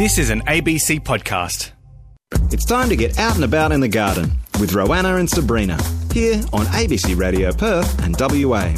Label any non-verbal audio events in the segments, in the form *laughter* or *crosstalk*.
This is an ABC podcast. It's time to get out and about in the garden with Roanna and Sabrina here on ABC Radio Perth and WA.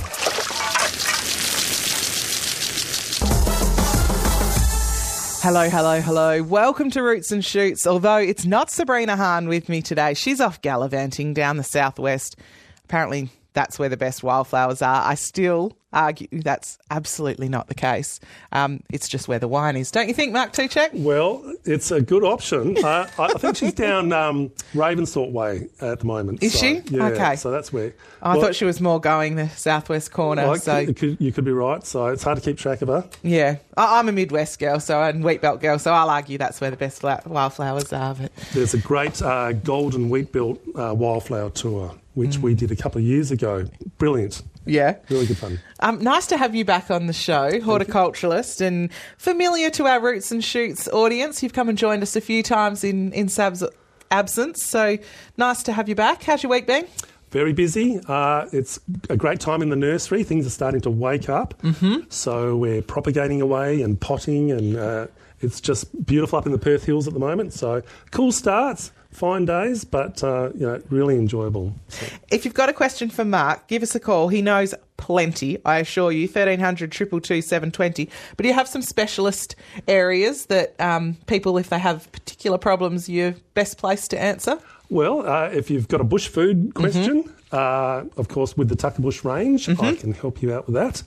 Hello, hello, hello. Welcome to Roots and Shoots. Although it's not Sabrina Hahn with me today, she's off gallivanting down the southwest. Apparently, that's where the best wildflowers are. I still argue that's absolutely not the case. Um, it's just where the wine is, don't you think, Mark Tucek? Well, it's a good option. *laughs* Uh, I think she's down um, Ravensthorpe Way at the moment. Is so, she? Yeah, Okay. So that's where. I well, thought she was more going the southwest corner. well, so you, could, you could be right. So it's hard to keep track of her. yeah, I- I'm a Midwest girl, so and wheat belt girl, so I'll argue that's where the best wildflowers are. But There's a great uh, golden wheat belt uh, wildflower tour, which we did a couple of years ago. Brilliant. yeah. Really good fun. Um, nice to have you back on the show, horticulturalist and familiar to our Roots and Shoots audience. You've come and joined us a few times in, in Sab's absence, so nice to have you back. How's your week been? Very busy. Uh, it's a great time in the nursery. Things are starting to wake up. Mm-hmm. So we're propagating away and potting, and uh, it's just beautiful up in the Perth Hills at the moment. So cool starts, fine days, but uh, you know, really enjoyable. So, If you've got a question for Mark, give us a call. He knows plenty, I assure you. 1300 222 720. But you have some specialist areas that um, people, if they have particular problems, you're best placed to answer. well, uh, if you've got a bush food question, uh, of course, with the Tucker Bush range, I can help you out with that.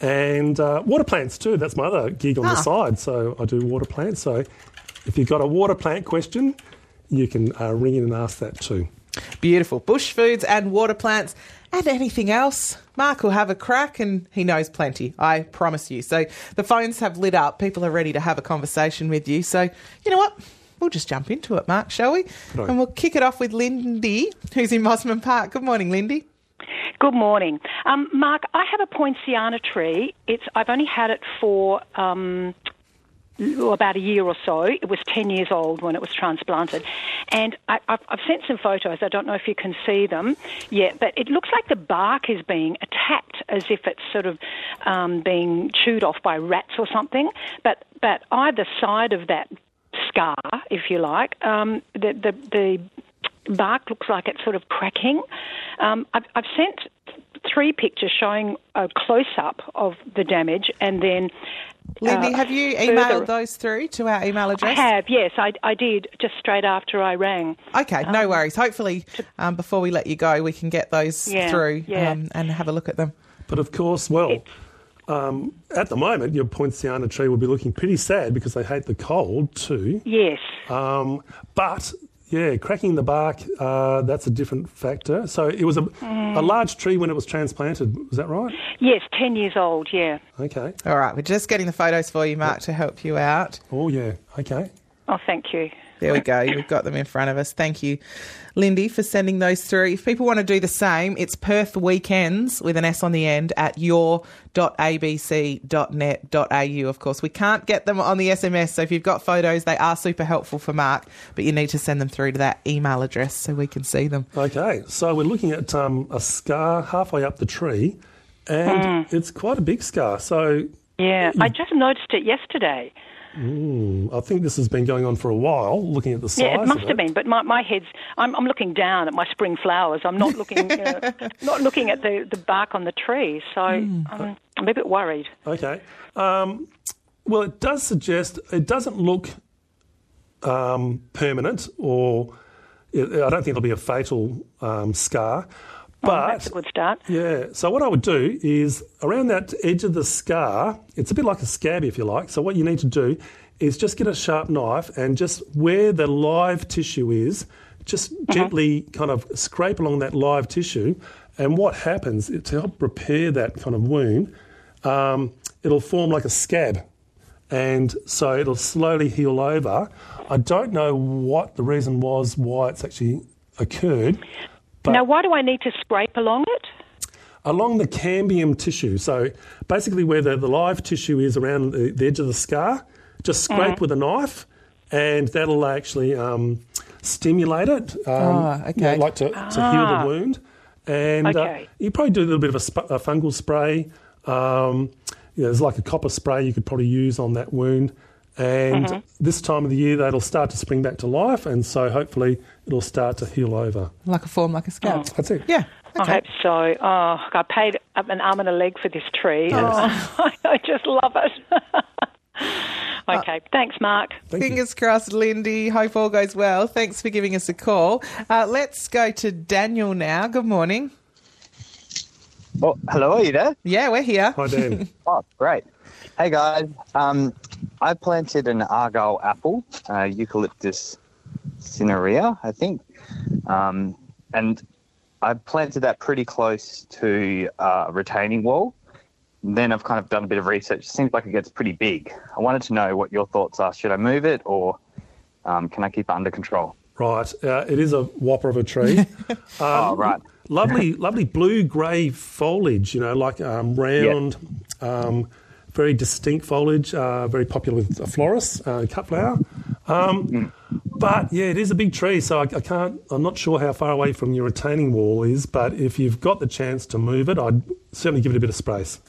And uh, water plants too. That's my other gig on Ah. the side. So I do water plants. So if you've got a water plant question, you can uh, ring in and ask that too. Beautiful. Bush foods and water plants and anything else. Mark will have a crack and he knows plenty, I promise you. So the phones have lit up. People are ready to have a conversation with you. So, you know what? We'll just jump into it, Mark, shall we? Right. And we'll kick it off with Lindy, who's in Mosman Park. Good morning, Lindy. Good morning, um, Mark. I have a poinciana tree. It's I've only had it for um, about a year or so. It was ten years old when it was transplanted, and I, I've, I've sent some photos. I don't know if you can see them yet, but it looks like the bark is being attacked as if it's sort of um, being chewed off by rats or something. But but either side of that scar, if you like, um, the the, the bark looks like it's sort of cracking. Um, I've, I've sent three pictures showing a close up of the damage and then. Lindy, uh, have you emailed further- those through to our email I address? have, yes, I, I did just straight after I rang. Okay, no worries. Hopefully, um, before we let you go, we can get those Yeah, through yeah. Um, and have a look at them. But of course, well, um, at the moment, your poinciana tree will be looking pretty sad because they hate the cold too. Yes. Um, but yeah, cracking the bark, uh, that's a different factor. So it was a, a large tree when it was transplanted, was that right? Yes, 10 years old, yeah. Okay. All right, we're just getting the photos for you, Mark, to help you out. Oh, yeah. Okay. Oh, thank you. There we go. We've got them in front of us. Thank you, Lindy, for sending those through. If people want to do the same, it's Perth Weekends with an S on the end at your.abc.net.au. Of course, we can't get them on the SMS, so if you've got photos, they are super helpful for Mark, but you need to send them through to that email address so we can see them. Okay. So we're looking at um, a scar halfway up the tree, and it's quite a big scar. So Yeah, I just noticed it yesterday. I think this has been going on for a while, looking at the size Yeah, it must have been, but my, my head's. I'm, I'm looking down at my spring flowers. I'm not looking, you know, *laughs* not looking at the, the bark on the tree. So um, I'm a bit worried. Okay. Um, well, it does suggest it doesn't look um, permanent, or I don't think it'll be a fatal um, Oh, But that's a good start. yeah, so what I would do is around that edge of the scar, it's a bit like a scab, if you like. So what you need to do is just get a sharp knife and just where the live tissue is, just gently kind of scrape along that live tissue. And what happens to help repair that kind of wound, um, it'll form like a scab. And so it'll slowly heal over. I don't know what the reason was why it's actually occurred. But now, why do I need to scrape along it? along the cambium tissue. So basically, where the, the live tissue is around the, the edge of the scar, just scrape with a knife, and that'll actually um, stimulate it. Um, Oh, you know, okay. like to, to heal the wound. And Okay. uh, you probably do a little bit of a, sp- a fungal spray. Um, you know, there's like a copper spray you could probably use on that wound. And this time of the year, that'll start to spring back to life, and so hopefully it'll start to heal over. Like a form, like a scab. That's it. Yeah. I Okay. hope so. Oh, I paid an arm and a leg for this tree. Oh, *laughs* I just love it. *laughs* okay, thanks, Mark. Thank you. Fingers crossed, Lindy. Hope all goes well. Thanks for giving us a call. Uh, let's go to Daniel now. Good morning. Oh, hello, are you there? Yeah, we're here. Hi, Dan. *laughs* Oh, great. Hey, guys. Um, I planted an Argyle apple, uh, Eucalyptus cinerea, I think. Um, and I planted that pretty close to a retaining wall. Then I've kind of done a bit of research. It seems like it gets pretty big. I wanted to know what your thoughts are. Should I move it or um, can I keep it under control? Right, uh, it is a whopper of a tree. *laughs* Um, oh, right. lovely, lovely blue grey foliage. You know, like um, round, um, very distinct foliage. Uh, very popular with florists, uh, cut flower. Um, but yeah, it is a big tree, so I, I can't. I'm not sure how far away from your retaining wall is. But if you've got the chance to move it, I'd certainly give it a bit of space.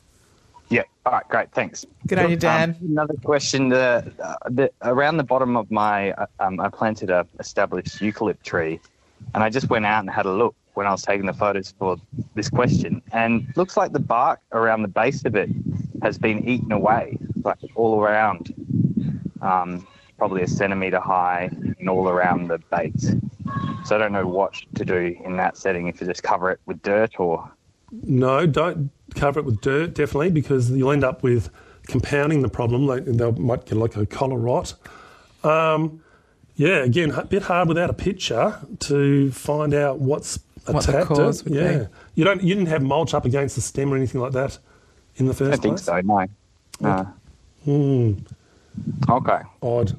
Yeah. All right. Great. Thanks. Good on you, Dan. Um, another question: the, uh, the around the bottom of my, uh, um, I planted a established eucalypt tree, and I just went out and had a look when I was taking the photos for this question, and looks like the bark around the base of it has been eaten away, like all around, um, probably a centimetre high, and all around the base. So I don't know what to do in that setting. If you just cover it with dirt or No, don't cover it with dirt, definitely, because you'll end up with compounding the problem. Like they might get like a collar rot. Um, yeah, again, a bit hard without a picture to find out what's What the attacked cause it. would be. yeah, you don't. You didn't have mulch up against the stem or anything like that in the first don't think place. so. No. No. Hmm, Okay. odd.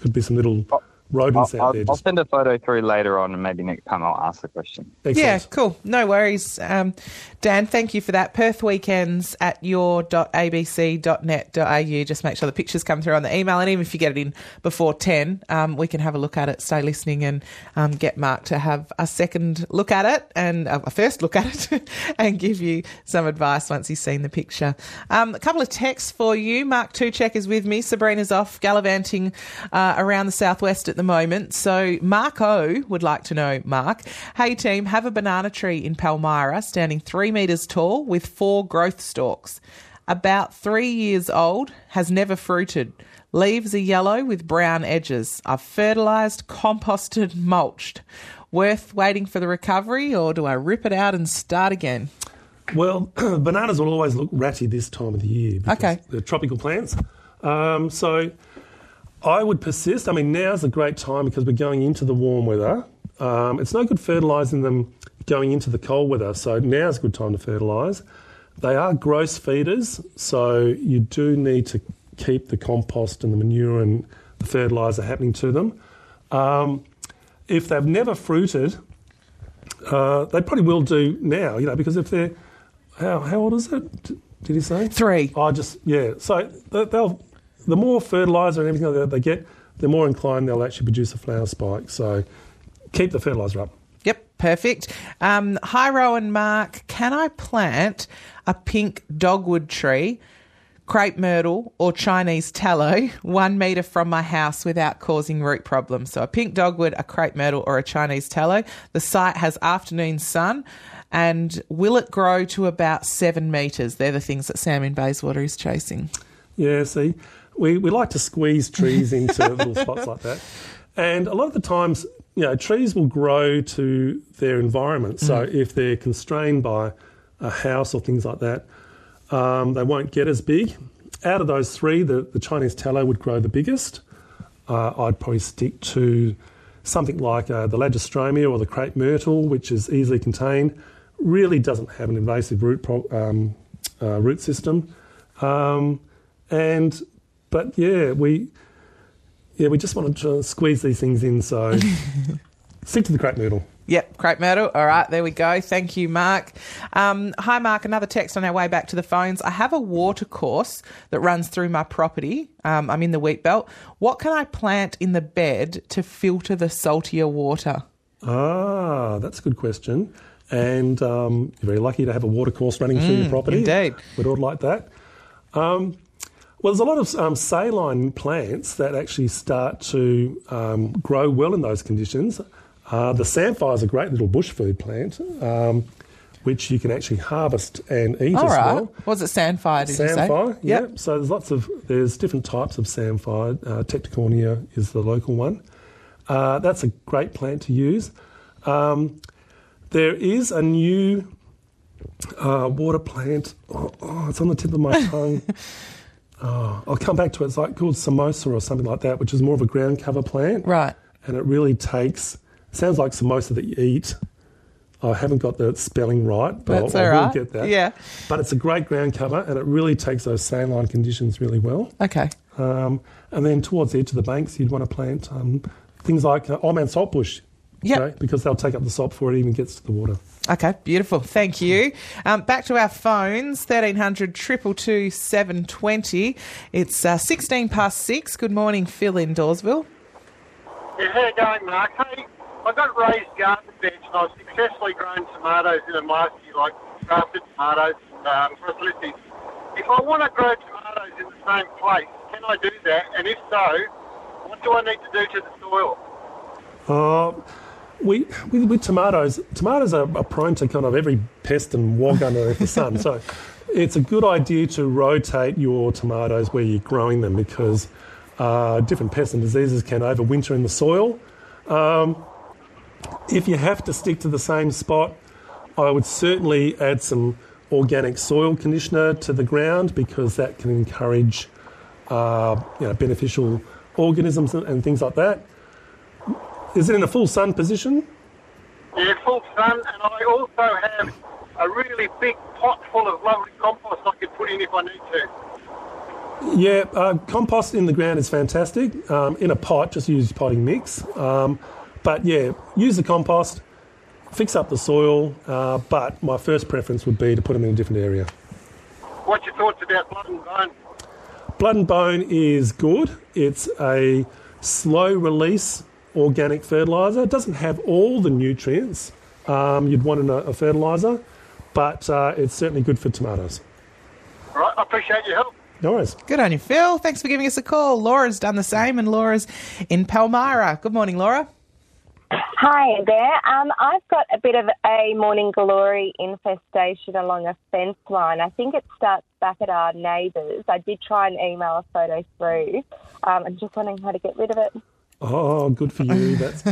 Could be some little I'll, rodents I'll, there. I'll Just send a photo through later on, and maybe next time I'll ask the question. Yeah, excellent. cool. No worries. Um, Dan, thank you for that. Perth weekends at your.abc.net.au. Just make sure the pictures come through on the email. And even if you get it in before 10, um, we can have a look at it, stay listening, and um, get Mark to have a second look at it and uh, a first look at it *laughs* and give you some advice once he's seen the picture. Um, a couple of texts for you. Mark Tucek is with me. Sabrina's off gallivanting uh, around the southwest at the moment. So Mark O would like to know, Mark, hey team, have a banana tree in Palmyra standing three metres tall with four growth stalks. About three years old, has never fruited. Leaves are yellow with brown edges. I've fertilised, composted, mulched. Worth waiting for the recovery, or do I rip it out and start again? Well, *clears throat* bananas will always look ratty this time of the year. Okay. They're tropical plants. Um, so I would persist. I mean, now's a great time because we're going into the warm weather. Um, it's no good fertilising them going into the cold weather. So now's a good time to fertilise. They are gross feeders, so you do need to keep the compost and the manure and the fertiliser happening to them. Um, if they've never fruited, uh, they probably will do now, you know, because if they're how how old is it? Did he say Three. I just yeah. So they'll the more fertilizer and everything like that they get, the more inclined they'll actually produce a flower spike. So keep the fertilizer up. Yep, perfect. Um, hi, Rowan Mark. Can I plant a pink dogwood tree, crepe myrtle, or Chinese tallow *laughs* one metre from my house without causing root problems? So, a pink dogwood, a crepe myrtle, or a Chinese tallow. The site has afternoon sun. And will it grow to about seven metres? They're the things that Sam in Bayswater is chasing. Yeah, see, we, we like to squeeze trees into *laughs* little spots like that. And a lot of the times, you know, trees will grow to their environment. So if they're constrained by a house or things like that, um, they won't get as big. Out of those three, the, the Chinese tallow would grow the biggest. Uh, I'd probably stick to something like uh, the Lagerstroemia or the crepe myrtle, which is easily contained, really doesn't have an invasive root pro- um, uh, root system. Um, and but yeah, we yeah we just want to squeeze these things in. So *laughs* stick to the crepe myrtle. Yep, crepe myrtle. All right, there we go. Thank you, Mark. Um, hi, Mark. Another text on our way back to the phones. I have a water course that runs through my property. Um, I'm in the wheat belt. What can I plant in the bed to filter the saltier water? Ah, that's a good question. And um, you're very lucky to have a water course running through your property. indeed. We'd all like that. Um, Well, there's a lot of um, saline plants that actually start to um, grow well in those conditions. Uh, the samphire is a great little bush food plant, um, which you can actually harvest and eat All as right. well. Was it sandfire? Did you say? Samphire, yeah. Yep. So there's lots of there's different types of samphire. Uh, Tecticornia is the local one. Uh, that's a great plant to use. Um, there is a new uh, water plant. Oh, oh, it's on the tip of my *laughs* tongue. Oh, I'll come back to it. It's like called samosa or something like that, which is more of a ground cover plant. Right. And it really takes. Sounds like samosa that you eat. I haven't got the spelling right, but That's I'll, I will right. get that. Yeah. But it's a great ground cover, and it really takes those saline conditions really well. Okay. Um, and then towards the edge of the banks, you'd want to plant um, things like uh, old man saltbush. Yep. okay, because they'll take up the salt before it even gets to the water. Okay, beautiful. Thank you. Um, back to our phones, 1300 222 720. It's uh, 16 past 6. Good morning, Phil in Dawesville. Yeah, how you going, Mark? Hey, I got raised garden beds and I've successfully grown tomatoes in them last year, like grafted tomatoes um, for athletes. If I want to grow tomatoes in the same place, can I do that? And if so, what do I need to do to the soil? Uh, we, with, with tomatoes, tomatoes are, are prone to kind of every pest and wog under the *laughs* sun. So it's a good idea to rotate your tomatoes where you're growing them because uh, different pests and diseases can overwinter in the soil. Um, if you have to stick to the same spot, I would certainly add some organic soil conditioner to the ground because that can encourage uh, you know, beneficial organisms and, and things like that. Is it in a full sun position? Yeah, full sun, and I also have a really big pot full of lovely compost I could put in if I need to. Yeah, uh, compost in the ground is fantastic. Um, in a pot, just use potting mix. Um, but yeah, use the compost, fix up the soil. Uh, but my first preference would be to put them in a different area. What's your thoughts about blood and bone? Blood and bone is good. It's a slow release organic fertiliser. It doesn't have all the nutrients um, you'd want in a, a fertiliser, but uh, it's certainly good for tomatoes. All right, I appreciate your help. No worries. Good on you, Phil. Thanks for giving us a call. Laura's done the same, and Laura's in Palmyra. Good morning, Laura. Hi there. Um, I've got a bit of a morning glory infestation along a fence line. I think it starts back at our neighbours. I did try and email a photo through. Um, I'm just wondering how to get rid of it. Oh, good for you. *laughs* That's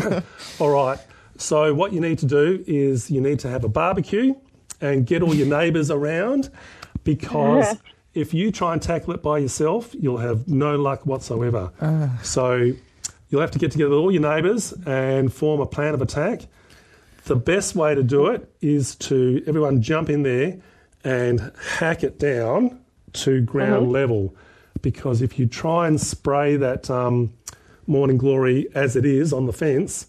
all right. So what you need to do is you need to have a barbecue and get all your neighbours around because *laughs* if you try and tackle it by yourself, you'll have no luck whatsoever. So you'll have to get together with all your neighbours and form a plan of attack. The best way to do it is to everyone jump in there and hack it down to ground level. Because if you try and spray that um, morning glory as it is on the fence,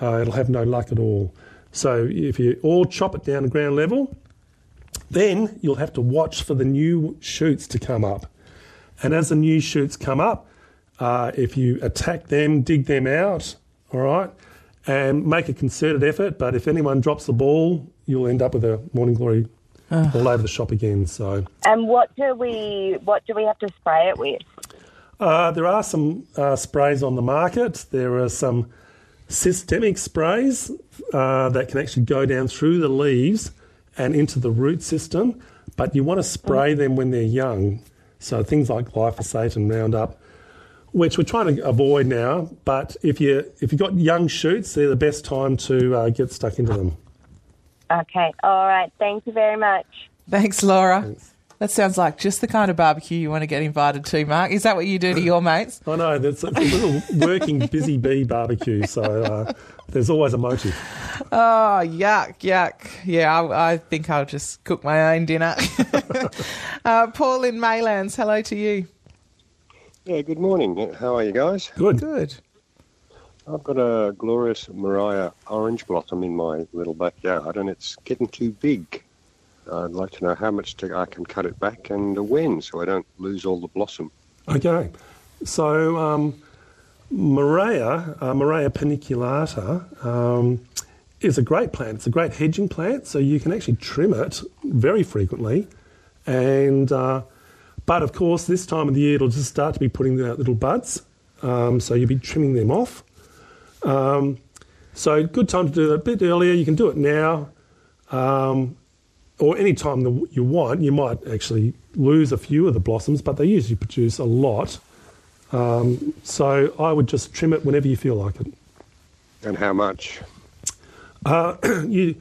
uh, it'll have no luck at all. So if you all chop it down to ground level, then you'll have to watch for the new shoots to come up. And as the new shoots come up, uh, if you attack them, dig them out, all right, and make a concerted effort. But if anyone drops the ball, you'll end up with a morning glory all over the shop again. So And what do we what do we have to spray it with? Uh, there are some uh, sprays on the market. There are some systemic sprays uh, that can actually go down through the leaves and into the root system, but you want to spray them when they're young. So things like glyphosate and Roundup, which we're trying to avoid now. But if you if you've got young shoots, they're the best time to uh, get stuck into them. Okay. All right. Thank you very much. Thanks, Laura. That sounds like just the kind of barbecue you want to get invited to, Mark. Is that what you do to your mates? I know that's it's a little working busy bee barbecue, so uh, there's always a motive. Oh, yuck, yuck. Yeah, I, I think I'll just cook my own dinner. *laughs* uh, Paul in Maylands, hello to you. Yeah, good morning. How are you guys? Good. Good. I've got a glorious Murraya orange blossom in my little backyard and it's getting too big. I'd like to know how much to, I can cut it back and when so I don't lose all the blossom. Okay. So, um, Murraya, uh, Murraya paniculata, um, is a great plant. It's a great hedging plant, so you can actually trim it very frequently. And uh, But of course, this time of the year, it'll just start to be putting out little buds. Um, so you'll be trimming them off. Um, so good time to do that a bit earlier. You can do it now, um, or any time that you want. You might actually lose a few of the blossoms, but they usually produce a lot. Um, so I would just trim it whenever you feel like it. And how much? Uh, *clears throat* you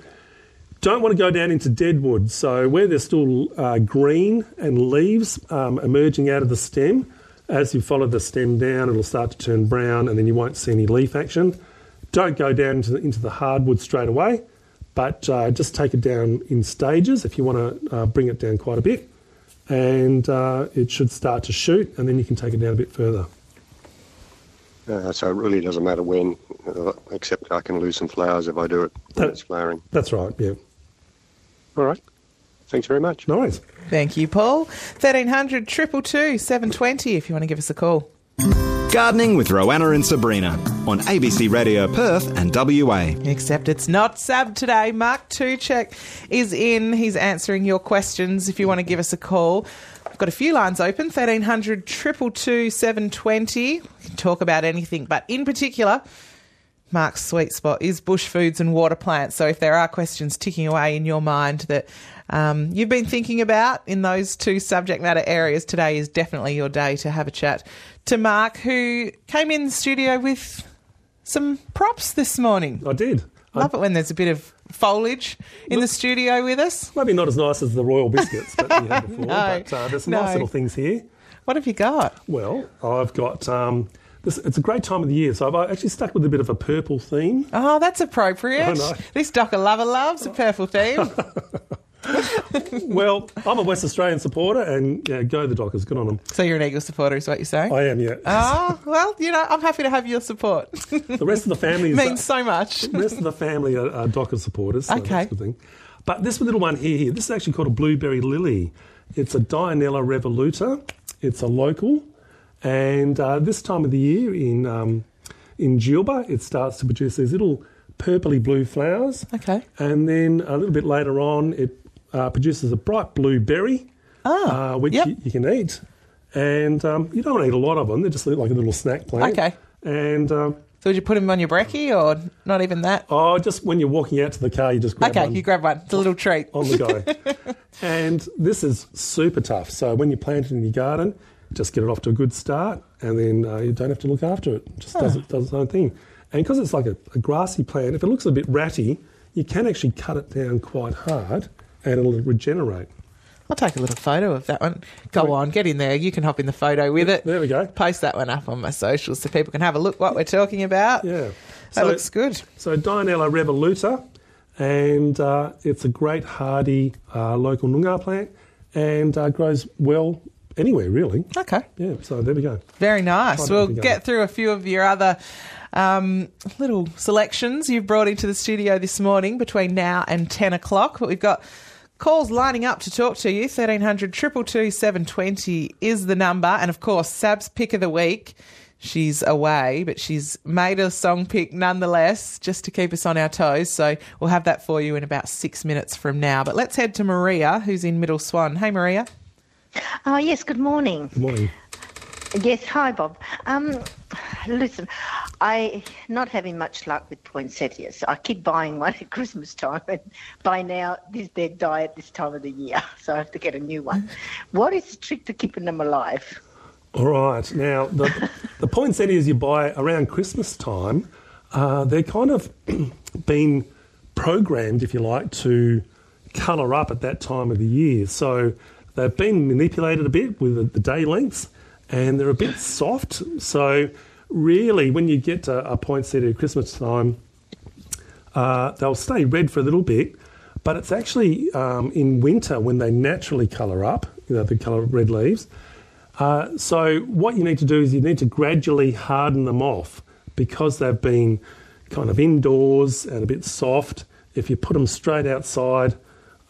don't want to go down into dead wood. So where there's still uh, green and leaves um, emerging out of the stem, as you follow the stem down, it'll start to turn brown, and then you won't see any leaf action. Don't go down into the, into the hardwood straight away, but uh, just take it down in stages if you want to uh, bring it down quite a bit, and uh, it should start to shoot, and then you can take it down a bit further. Uh, so it really doesn't matter when, uh, except I can lose some flowers if I do it when That- it's flowering. That's right. Yeah. All right. Thanks very much. No worries. Thank you, Paul. 1300 222 720 if you want to give us a call. Gardening with Roanna and Sabrina on ABC Radio Perth and WA. Except it's not Sab today. Mark Tucek is in. He's answering your questions if you want to give us a call. I've got a few lines open 1300 222 720. We can talk about anything, but in particular, Mark's sweet spot is bush foods and water plants. So if there are questions ticking away in your mind that um, you've been thinking about in those two subject matter areas, today is definitely your day to have a chat to Mark, who came in the studio with some props this morning. I did. I- Love it when there's a bit of foliage in the studio with us. Maybe not as nice as the royal biscuits that we had before, No, but uh, there's some no. nice little things here. What have you got? Well, I've got um, this. It's a great time of the year, so I've actually stuck with a bit of a purple theme. Oh, that's appropriate. I. This Docker lover loves a purple theme. *laughs* well, I'm a West Australian supporter, and yeah, go the Dockers. Good on them. so you're an Eagle supporter, is what you're saying? I am, yeah. Oh, well, you know, I'm happy to have your support. the rest of the family *laughs* is means so much. the rest of the family are, are Dockers supporters. So Okay. good thing. But this little one here, here, this is actually called a blueberry lily. It's a Dianella revoluta. It's a local, and uh, this time of the year in um, in Djilba, it starts to produce these little purpley blue flowers. Okay. And then a little bit later on, it uh, produces a bright blue berry, Ah, uh, which yep. you, you can eat. And um, you don't want to eat a lot of them; they just look like a little snack plant. Okay. And um, So would you put them on your brekkie or not even that? oh, just when you're walking out to the car, you just grab one. Okay, one you grab one. It's a little treat. on the go. *laughs* and this is super tough. So when you plant it in your garden, just get it off to a good start, and then uh, you don't have to look after it. It just does, it, does its own thing. And because it's like a, a grassy plant, if it looks a bit ratty, you can actually cut it down quite hard, and it'll regenerate. I'll take a little photo of that one. Go on, get in there. You can hop in the photo with it. There we go. Post that one up on my socials so people can have a look what we're talking about. Yeah. That looks good. So Dianella revoluta, and uh, it's a great hardy uh, local noongar plant, and uh, grows well anywhere really. Okay. Yeah. So there we go. Very nice. We'll if you go. get through a few of your other um, little selections you've brought into the studio this morning between now and 10 o'clock. But we've got calls lining up to talk to you. 1300 222 720 is the number. And of course, Sab's pick of the week. She's away, but she's made a song pick nonetheless, just to keep us on our toes. So we'll have that for you in about six minutes from now. But let's head to Maria, who's in Middle Swan. Hey, Maria. Oh, yes, good morning. Good morning. Yes, hi, Bob. Um, listen, I not having much luck with poinsettias. I keep buying one at Christmas time, and by now they die at this time of the year, *laughs* so I have to get a new one. What is the trick to keeping them alive? All right. Now, the, the poinsettias you buy around Christmas time, uh, they're kind of *clears throat* been programmed, if you like, to colour up at that time of the year. So they've been manipulated a bit with the, the day lengths and they're a bit soft. So, really, when you get to a poinsettia at Christmas time, uh, they'll stay red for a little bit, but it's actually um, in winter when they naturally colour up, you know, the colour of red leaves. Uh, so what you need to do is you need to gradually harden them off because they've been kind of indoors and a bit soft. If you put them straight outside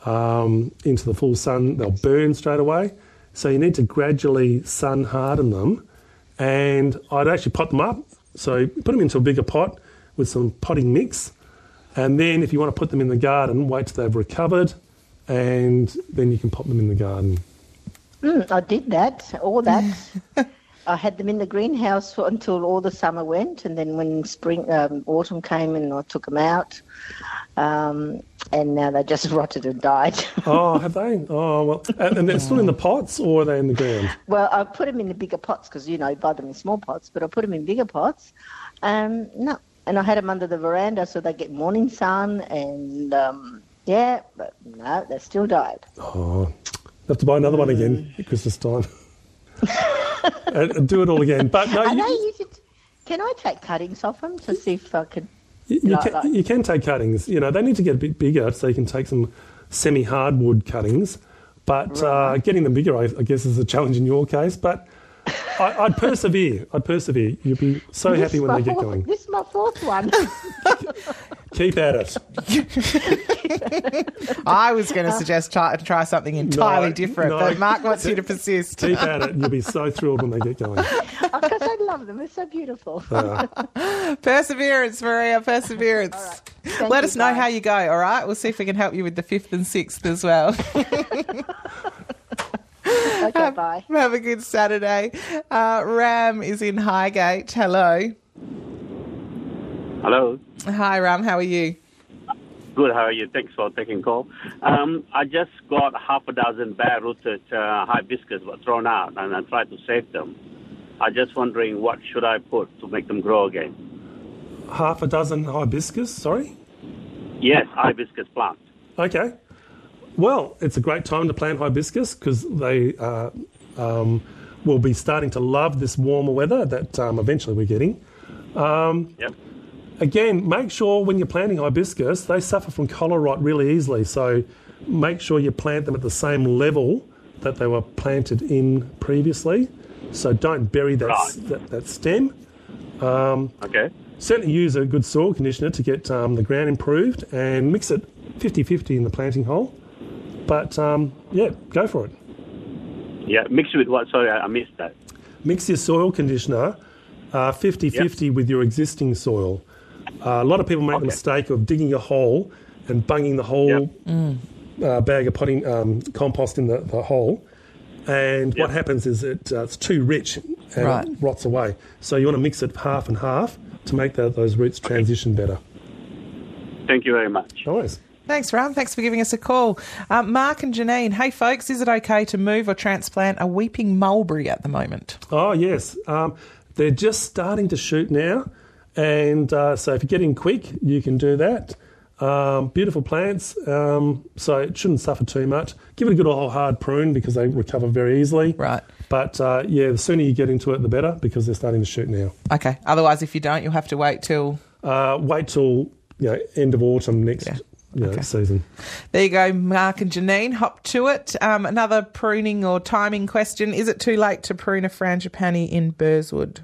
um, into the full sun, they'll burn straight away. So you need to gradually sun harden them. And I'd actually pot them up. So put them into a bigger pot with some potting mix. And then if you want to put them in the garden, wait till they've recovered and then you can pop them in the garden. Mm, I did that, all that. *laughs* I had them in the greenhouse for, until all the summer went, and then when spring, um, autumn came, and I took them out, um, and now they just *laughs* rotted and died. Oh, have they? Oh, well. And, and they're still in the pots or are they in the ground? well, I put them in the bigger pots because you know you buy them in small pots, but I put them in bigger pots. Um, no, and I had them under the veranda so they get morning sun, and um, yeah, but no, they still died. Oh, have to buy another one again at Christmas time. *laughs* and, and do it all again. But no, you, can I take cuttings off them to see if I could? you, you like- can, like- you can take cuttings. You know, they need to get a bit bigger so you can take some semi hardwood cuttings. But uh, getting them bigger, I, I guess, is a challenge in your case. But I, I'd persevere. I'd persevere. You'd be so This happy when they get fourth- going. This is my fourth one. *laughs* Keep at it. *laughs* I was going to suggest try, try something entirely No, different, no. but Mark wants you to persist. Keep at it. You'll be so thrilled when they get going. *laughs* Because I love them. They're so beautiful. *laughs* Perseverance, Maria, perseverance. Thank Let you, us know bye. how you go, all right? We'll see if we can help you with the fifth and sixth as well. Okay, bye. Have a good Saturday. Uh, Ram is in Highgate. Hello. Hello. Hi, Ram. How are you? Good. How are you? Thanks for taking call. Um, I just got half a dozen bare rooted uh, hibiscus were thrown out, and I tried to save them. I'm just wondering what should I put to make them grow again? Half a dozen hibiscus, sorry? Yes, hibiscus plant. Okay. Well, it's a great time to plant hibiscus because they uh, um, will be starting to love this warmer weather that um, eventually we're getting. Um, Yep. Again, make sure when you're planting hibiscus, they suffer from collar rot really easily. So make sure you plant them at the same level that they were planted in previously. So don't bury that, that, that stem. Um, Okay. certainly use a good soil conditioner to get um, the ground improved and mix it 50 50 in the planting hole. But um, yeah, go for it. Yeah. mix it with what? Sorry, I missed that. Mix your soil conditioner 50 50 with your existing soil. Uh, a lot of people make the mistake of digging a hole and bunging the whole uh, bag of potting um, compost in the, the hole. And what happens is it, uh, it's too rich and Right. it rots away. So you want to mix it half and half to make the, those roots transition better. Thank you very much. Nice. Thanks, Ram. Thanks for giving us a call. Um, Mark and Janine, hey, folks, is it okay to move or transplant a weeping mulberry at the moment? Oh, yes. Um, they're just starting to shoot now. And uh, so if you get in quick, you can do that. Um, beautiful plants, um, so it shouldn't suffer too much. Give it a good old hard prune because they recover very easily. Right. But uh, yeah, the sooner you get into it, the better because they're starting to shoot now. Okay. Otherwise, if you don't, you'll have to wait till. Uh, wait till you know, end of autumn next you know, season. There you go, Mark and Janine. Hop to it. Um, another pruning or timing question. Is it too late to prune a frangipani in Burswood?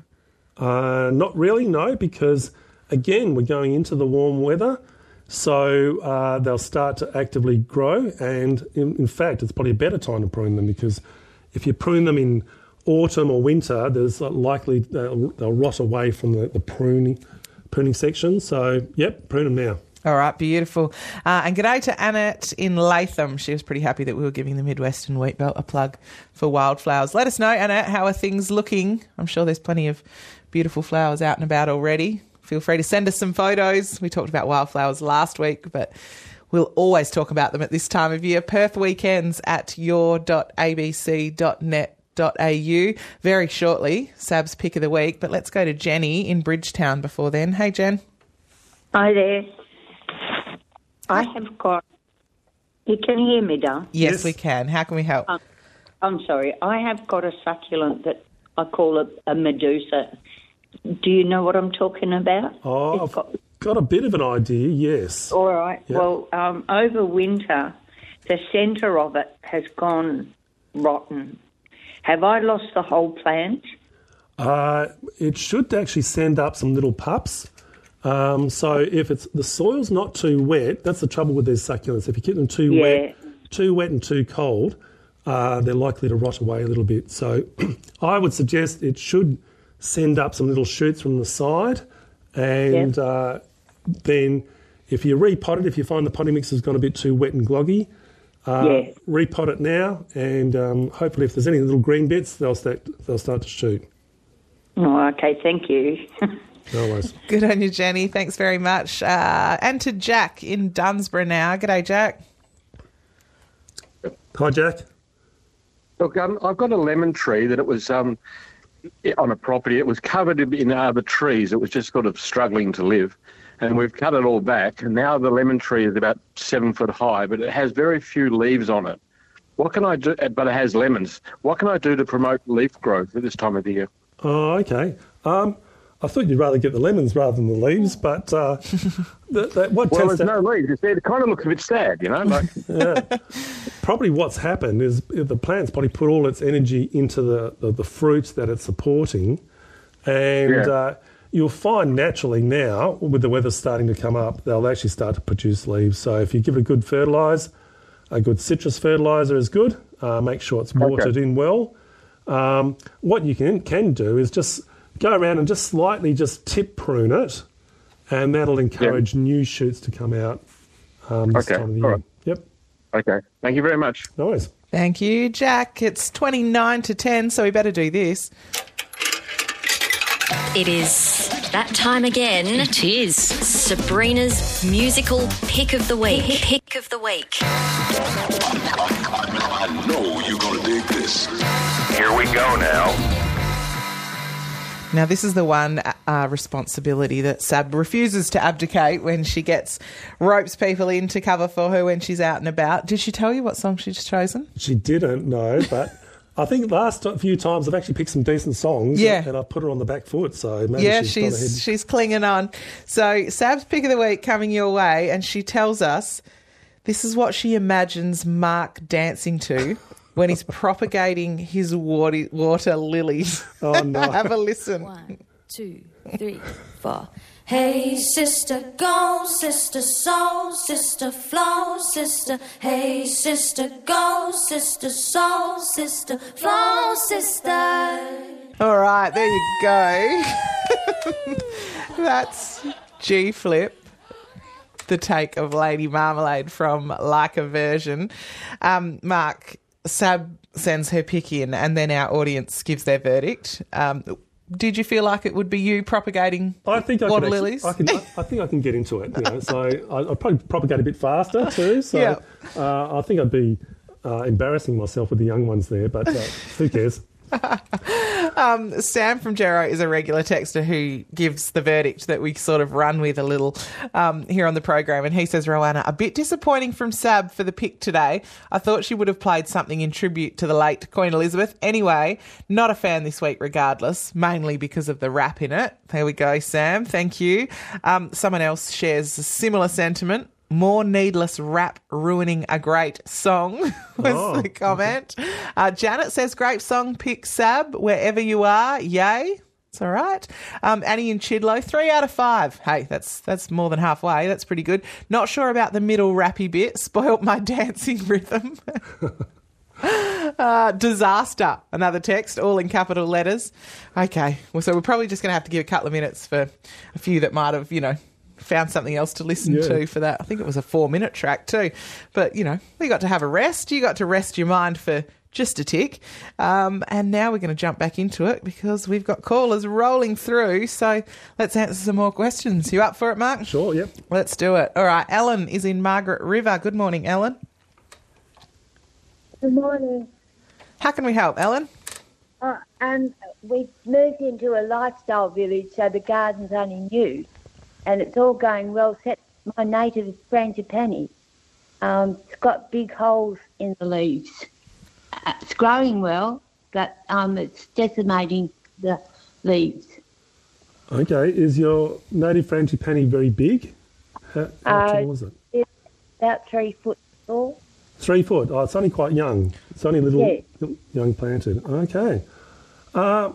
Uh, not really, no, because again, we're going into the warm weather. So uh, they'll start to actively grow, and in, in fact, it's probably a better time to prune them because if you prune them in autumn or winter, there's likely they'll, they'll rot away from the, the pruning pruning section. So, yep, prune them now. All right, beautiful. Uh, and g'day to Annette in Latham. She was pretty happy that we were giving the Midwestern Wheat Belt a plug for wildflowers. Let us know, Annette, how are things looking? I'm sure there's plenty of beautiful flowers out and about already. Feel free to send us some photos. We talked about wildflowers last week, but we'll always talk about them at this time of year. Perth weekends at your.abc.net.au. Very shortly, Sab's pick of the week. But let's go to Jenny in Bridgetown before then. Hey, Jen. Hi there. I have got. You can hear me, Dar? Yes, we can. How can we help? Um, I'm sorry. I have got a succulent that I call it a Medusa. Do you know what I'm talking about? Oh, I've got, a bit of an idea, yes. All right. Yeah. Well, um, over winter, the centre of it has gone rotten. Have I lost the whole plant? Uh, it should actually send up some little pups. Um, so if it's the soil's not too wet, that's the trouble with these succulents. If you keep them too Yeah. wet, too wet and too cold, uh, they're likely to rot away a little bit. So *clears throat* I would suggest it should send up some little shoots from the side, and uh, then if you repot it, if you find the potting mix has gone a bit too wet and gloggy, Uh, Yeah. Repot it now, and um, hopefully, if there's any little green bits, they'll start they'll start to shoot. Oh, okay, thank you. *laughs* No worries. Good on you, Jenny. Thanks very much. Uh, and to Jack in Dunsborough now. G'day, Jack. Hi, Jack. Look, um, I've got a lemon tree that it was um, on a property. It was covered in other trees. It was just sort of struggling to live. And we've cut it all back. And now the lemon tree is about seven foot high, but it has very few leaves on it. What can I do? But it has lemons. What can I do to promote leaf growth at this time of the year? Oh, okay. Um, I thought you'd rather get the lemons rather than the leaves, but uh, the, the, what Well, tends there's to no leaves. It's- It kind of looks a bit sad, you know. *laughs* Like, yeah. Probably what's happened is the plant's probably put all its energy into the, the, the fruits that it's supporting. And Yeah. uh, you'll find naturally now, with the weather starting to come up, they'll actually start to produce leaves. So if you give it a good fertilizer, a good citrus fertiliser is good. Uh, make sure it's watered in well. Um, what you can, can do is just go around and just slightly just tip prune it, and that'll encourage new shoots to come out um, this Okay, time of the year. right. Yep. okay. Thank you very much. No worries. Thank you, Jack. It's 29 to 10, so we better do this. It is that time again. It is. Sabrina's musical pick of the week. Pick of the week. I know you're gonna dig this. Here we go now. Now, this is the one uh, responsibility that Sab refuses to abdicate when she gets ropes people in to cover for her when she's out and about. Did she tell you what song she's chosen? She didn't know, but *laughs* I think last few times I've actually picked some decent songs. Yeah. And I've put her on the back foot, so maybe yeah, she's, she's she's clinging on. So Sab's pick of the week coming your way, and she tells us this is what she imagines Mark dancing to *laughs* when he's propagating his water, water lilies. Oh no! *laughs* Have a listen. One, two, three, four. Hey, sister, go, sister, soul, sister, flow, sister. Hey, sister, go, sister, soul, sister, flow, sister. All right, there you go. *laughs* That's G Flip, the take of Lady Marmalade from Like a Version. Um, Mark, Sab sends her pick in, and then our audience gives their verdict. Um, did you feel like it would be you propagating I think I water can actually- lilies? I, can, I, I think I can get into it. You know, so I, I'd probably propagate a bit faster *laughs* too. So Yeah. uh, I think I'd be uh, embarrassing myself with the young ones there, but uh, who cares? *laughs* Um, Sam from Jero is a regular texter who gives the verdict that we sort of run with a little um, here on the program. And he says, Roanna, a bit disappointing from Sab for the pick today. I thought she would have played something in tribute to the late Queen Elizabeth. Anyway, not a fan this week, regardless, mainly because of the rap in it. There we go, Sam. Thank you. Um, someone else shares a similar sentiment. More needless rap ruining a great song *laughs* was Oh. the comment. Uh, Janet says, great song, pick Sab, wherever you are. Yay. It's all right. Um, Annie and Chidlow, three out of five. Hey, that's that's more than halfway. That's pretty good. Not sure about the middle rappy bit. *laughs* Spoilt my dancing rhythm. *laughs* uh, disaster. Another text, all in capital letters. Okay. Well, so we're probably just going to have to give a couple of minutes for a few that might have, you know, found something else to listen Yeah. to for that. I think it was a four minute track too. But, you know, we got to have a rest. You got to rest your mind for just a tick. Um, and now we're going to jump back into it because we've got callers rolling through. So let's answer some more questions. You up for it, Mark? Sure, yep. Let's do it. All right. Ellen is in Margaret River. Good morning, Ellen. Good morning. How can we help, Ellen? Uh, um, we've moved into a lifestyle village, so the garden's only new, and it's all going well. Except my native frangipani, um, it's got big holes in the leaves. Uh, It's growing well, but um, it's decimating the leaves. Okay, is your native frangipani very big? How, how Uh, tall is it? It's about three foot tall. Three foot. Oh, it's only quite young. It's only a little, Yeah. little young planted. Okay. Uh,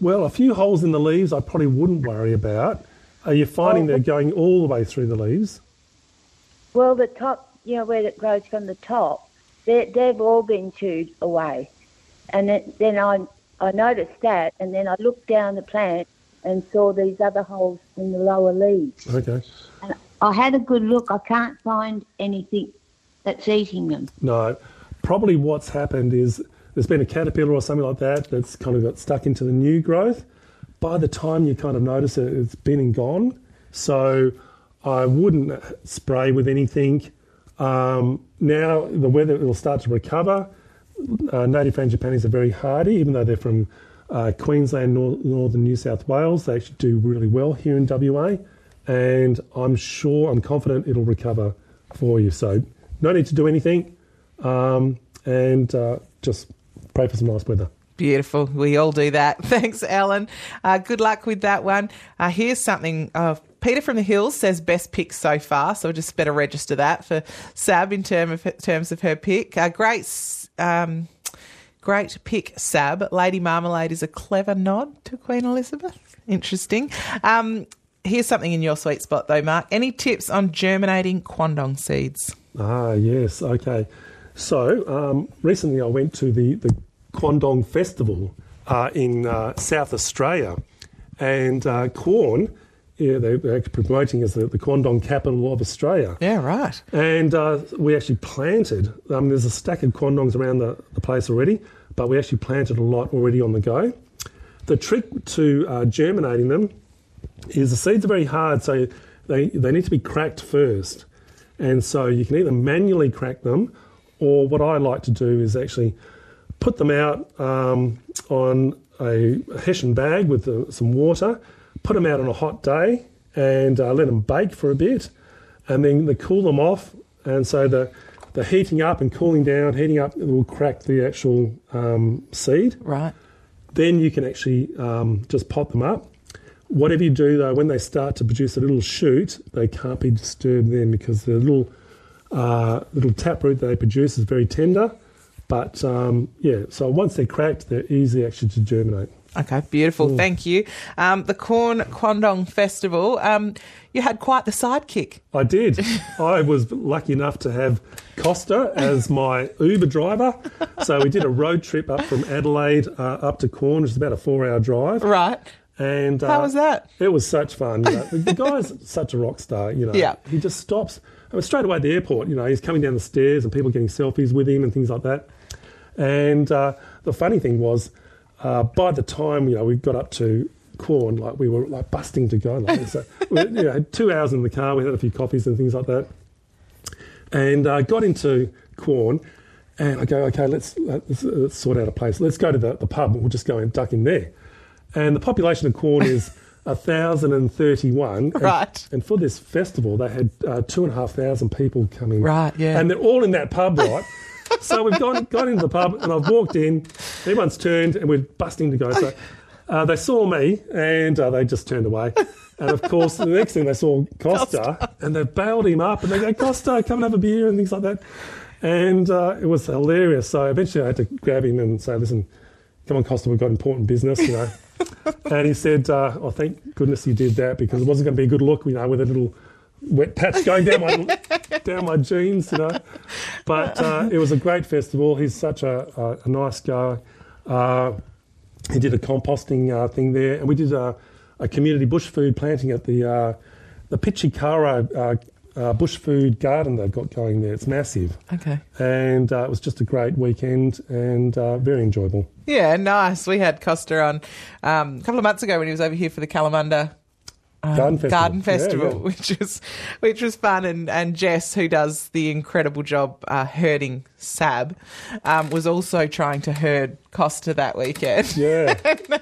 well, a few holes in the leaves I probably wouldn't worry about. Are you finding Oh. they're going all the way through the leaves? Well, the top, you know, where it grows from the top, they, they've all been chewed away. And then, then I, I noticed that, and then I looked down the plant and saw these other holes in the lower leaves. Okay. And I had a good look. I can't find anything that's eating them? No, probably what's happened is there's been a caterpillar or something like that that's kind of got stuck into the new growth. By the time you kind of notice it, it's been and gone. So I wouldn't spray with anything. Um, now the weather will start to recover. Uh, native frangipanis are very hardy, even though they're from uh, Queensland, nor- northern New South Wales. They actually do really well here in WA, and I'm sure, I'm confident it'll recover for you. So no need to do anything, um, and uh, just pray for some nice weather. Beautiful. We all do that. *laughs* Thanks, Alan. Uh, good luck with that one. Uh, here's something. Uh, Peter from the Hills says best pick so far, so just better register that for Sab in term of, terms of her pick. Uh, great, um, great pick, Sab. Lady Marmalade is a clever nod to Queen Elizabeth. Interesting. Um, here's something in your sweet spot, though, Mark. Any tips on germinating quandong seeds? Ah, yes. Okay. So um, recently I went to the, the Quandong Festival uh, in uh, South Australia, and uh, Quorn, yeah, they, they're actually promoting as the, the Quandong capital of Australia. Yeah, right. And uh, we actually planted, um, there's a stack of Quandongs around the, the place already, but we actually planted a lot already on the go. The trick to uh, germinating them is the seeds are very hard, so they, they need to be cracked first. And so you can either manually crack them, or what I like to do is actually put them out um, on a hessian bag with uh, some water, put them out on a hot day, and uh, let them bake for a bit, and then they cool them off. And so the the heating up and cooling down, heating up will crack the actual um, seed. Right. Then you can actually um, just pop them up. Whatever you do though, when they start to produce a little shoot, they can't be disturbed then because the little uh, little taproot that they produce is very tender. But um, yeah, so once they're cracked, they're easy actually to germinate. Okay, beautiful. Mm. Thank you. Um, the Quorn Quandong Festival, um, you had quite the sidekick. I did. *laughs* I was lucky enough to have Costa as my Uber driver. So we did a road trip up from Adelaide uh, up to Quorn, which is about a four-hour drive. Right. And uh, How was that? It was such fun. You know. the, the guy's *laughs* such a rock star. You know, Yeah. He just stops. I mean, straight away at the airport. You know, he's coming down the stairs and people getting selfies with him and things like that. And uh, the funny thing was, uh, by the time you know we got up to Quorn, like we were like busting to go. Like, so *laughs* we you know, two hours in the car. We had a few coffees and things like that. And uh, got into Quorn, and I go, okay, let's, let's, let's sort out a place. Let's go to the, the pub. We'll just go and duck in there. And the population of Quorn is 1,031. And- Right. And for this festival, they had uh, two and a half thousand people coming. Right, yeah. And they're all in that pub, right? *laughs* so we've gone, got into the pub, and I've walked in. Everyone's turned, and we're busting to go. So uh, they saw me, and uh, they just turned away. And of course, the next thing they saw Costa, and they bailed him up, and they go, Costa, come and have a beer, and things like that. And uh, it was hilarious. So eventually, I had to grab him and say, "Listen, come on, Costa, we've got important business, you know." And he said, uh, "Oh, thank goodness you did that because it wasn't going to be a good look, you know, with a little wet patch going down my *laughs* down my jeans, you know." But uh, it was a great festival. He's such a, a, a nice guy. Uh, he did a composting uh, thing there, and we did a, a community bush food planting at the uh, the Pichikara uh, uh, bush food garden they've got going there. It's massive, Okay. and uh, it was just a great weekend and uh, very enjoyable. Yeah, nice. We had Costa on um, a couple of months ago when he was over here for the Kalamunda um, Garden Festival. Garden Yeah, yeah. *laughs* which was which was fun. And, and Jess, who does the incredible job uh, herding Sab, um, was also trying to herd Costa that weekend. Yeah.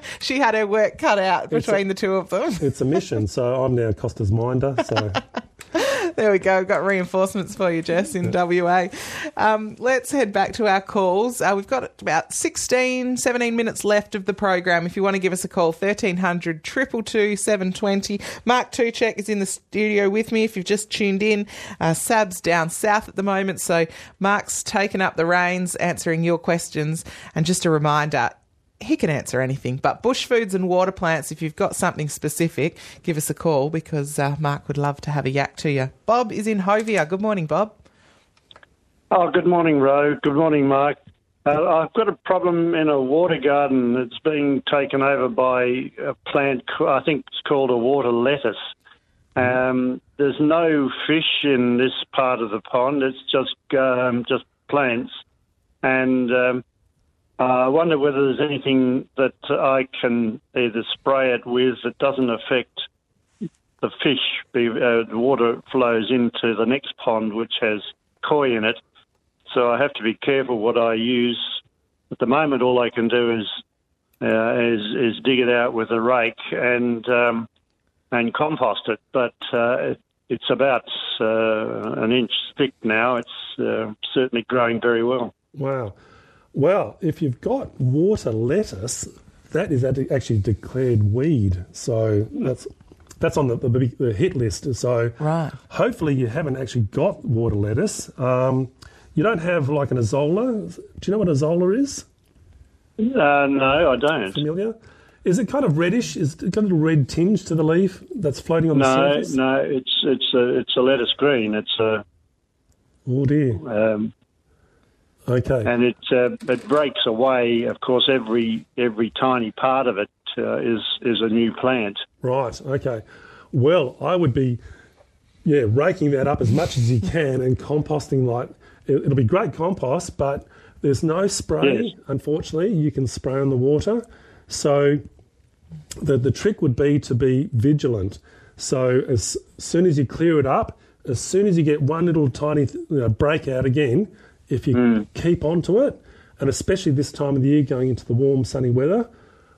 *laughs* she had her work cut out It's between a- the two of them. It's a mission, so I'm now Costa's minder. So *laughs* *laughs* There we go. We've got reinforcements for you, Jess, in WA. Um, let's head back to our calls. Uh, we've got about 16, 17 minutes left of the program. If you want to give us a call, 1300 222 720. Mark Tucek is in the studio with me. If you've just tuned in, uh, Sab's down south at the moment. So Mark's taken up the reins, answering your questions. And just a reminder, he can answer anything. But bush foods and water plants, if you've got something specific, give us a call because uh, Mark would love to have a yak to you. Bob is in Hovea. Good morning, Bob. Oh, good morning, Ro. Good morning, Mark. Uh, I've got a problem in a water garden that's being taken over by a plant, I think it's called a water lettuce. Um, there's no fish in this part of the pond. It's just um, just plants, and um, I wonder whether there's anything that I can either spray it with that doesn't affect the fish. Uh, the water flows into the next pond, which has koi in it, so I have to be careful what I use. At the moment, all I can do is uh, is, is dig it out with a rake and um, and compost it. But uh, it, it's about uh, an inch thick now. It's uh, certainly growing very well. Wow. Well, if you've got water lettuce, that is actually declared weed. So that's that's on the, the, the hit list. So Right. hopefully you haven't actually got water lettuce. Um, you don't have like an azolla. Do you know what azolla is? Uh, no, I don't. Familiar? Is it kind of reddish? Is it got a little red tinge to the leaf that's floating on the No, surface? no, it's it's a it's a lettuce green. It's a Oh dear. um, Okay. and it uh, it breaks away. Of course, every every tiny part of it uh, is is a new plant. Right. Okay. Well, I would be, yeah, raking that up as much as you can and composting like it, it'll be great compost, but there's no spray. Yes. Unfortunately, you can spray on the water. So the the trick would be to be vigilant. So as soon as you clear it up, as soon as you get one little tiny you know, breakout again, if you keep on to it, and especially this time of the year, going into the warm sunny weather,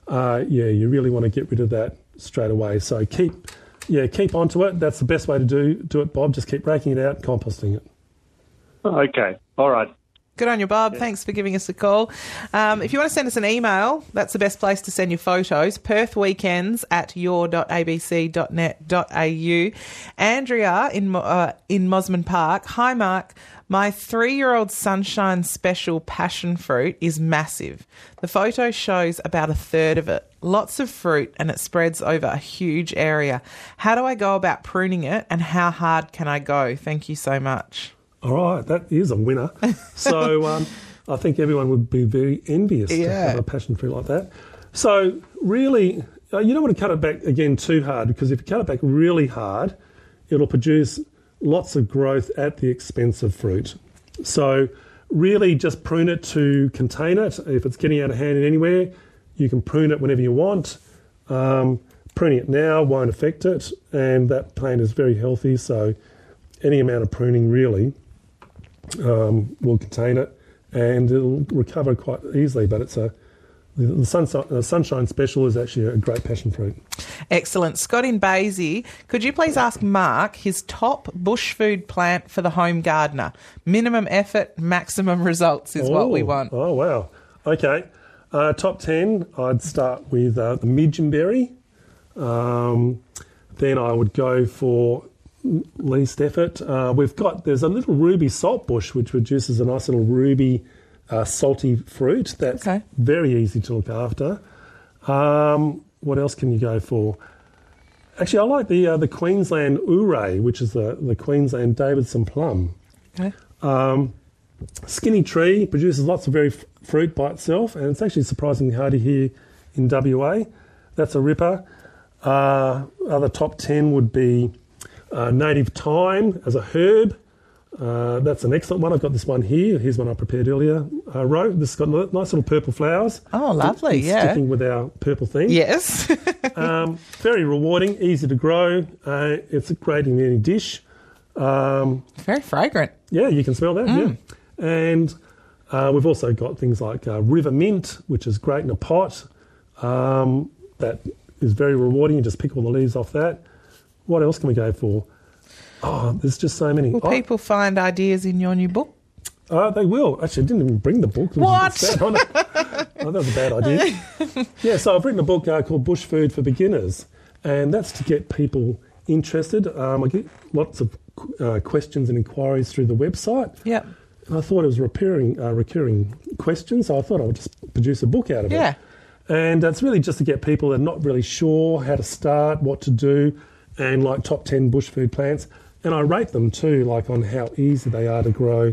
uh, yeah, you really want to get rid of that straight away. So keep, yeah, keep onto it. That's the best way to do do it, Bob. Just keep raking it out, composting it. Okay, all right. Good on you, Bob. Thanks for giving us a call. Um, if you want to send us an email, that's the best place to send your photos. Perth weekends at your.abc.net.au. Andrea in uh, in Mosman Park. Hi, Mark. My three-year-old sunshine special passion fruit is massive. The photo shows about a third of it. Lots of fruit, and it spreads over a huge area. How do I go about pruning it, and how hard can I go? Thank you so much. All right, that is a winner. *laughs* So um, I think everyone would be very envious to have a passion fruit like that. So really, uh, you don't want to cut it back again too hard because if you cut it back really hard, it'll produce lots of growth at the expense of fruit. So really, just prune it to contain it. If it's getting out of hand in anywhere, you can prune it whenever you want. Um, pruning it now won't affect it, and that plant is very healthy. So any amount of pruning really um, will contain it, and it'll recover quite easily. But it's a the, the sunshine, uh, sunshine special is actually a great passion fruit. Excellent. Scott in Basie, could you please ask Mark his top bush food plant for the home gardener? Minimum effort, maximum results is what we Oh, want. Oh wow! Okay, uh, top ten. I'd start with uh, the midgeonberry. Um, then I would go for least effort. Uh, we've got there's a little ruby salt bush which produces a nice little ruby uh, salty fruit. That's very easy to look after. Um, what else can you go for? Actually, I like the uh, the Queensland Ooray, which is the the Queensland Davidson plum. Okay. Um, skinny tree produces lots of very f- fruit by itself, and it's actually surprisingly hardy here in WA. That's a ripper. Uh, other top 10 would be uh, native thyme as a herb. Uh, that's an excellent one. I've got this one here. Here's one I prepared earlier. Uh, Ro, this has got nice little purple flowers. Oh, lovely, It's yeah. Sticking with our purple theme. Yes. *laughs* um, *laughs* very rewarding, easy to grow. Uh, it's great in any dish. Um, very fragrant. Yeah, you can smell that. Mm. Yeah, and uh, we've also got things like uh, river mint, which is great in a pot. Um, that is very rewarding. You just pick all the leaves off that. What else can we go for? Oh, there's just so many. Will Oh, people find ideas in your new book? uh, they will. Actually, I didn't even bring the book. What? *laughs* Oh, that was a bad idea. *laughs* yeah, so I've written a book uh, called Bush Food for Beginners, and that's to get people interested. Um, I get lots of uh, questions and inquiries through the website. Yep. And I thought it was recurring, uh, recurring questions, so I thought I would just produce a book out of Yeah. it. Yeah. And it's really just to get people that are not really sure how to start, what to do, and like top 10 bush food plants. And I rate them too, like on how easy they are to grow.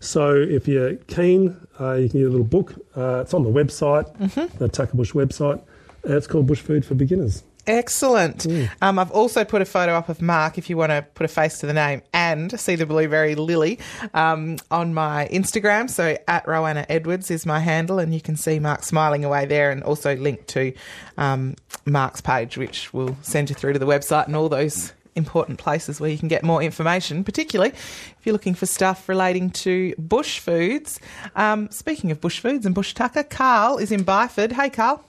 So if you're keen, uh, you can get a little book. Uh, it's on the website, Mhm. the Tucker Bush website. It's called Bush Food for Beginners. Excellent. Um, I've also put a photo up of Mark if you want to put a face to the name and see the blueberry lily um, on my Instagram. So at Roanna Edwards is my handle, and you can see Mark smiling away there, and also link to um, Mark's page, which will send you through to the website and all those important places where you can get more information, particularly if you're looking for stuff relating to bush foods. Um, speaking of bush foods and bush tucker, Carl is in Byford. Hey, Carl.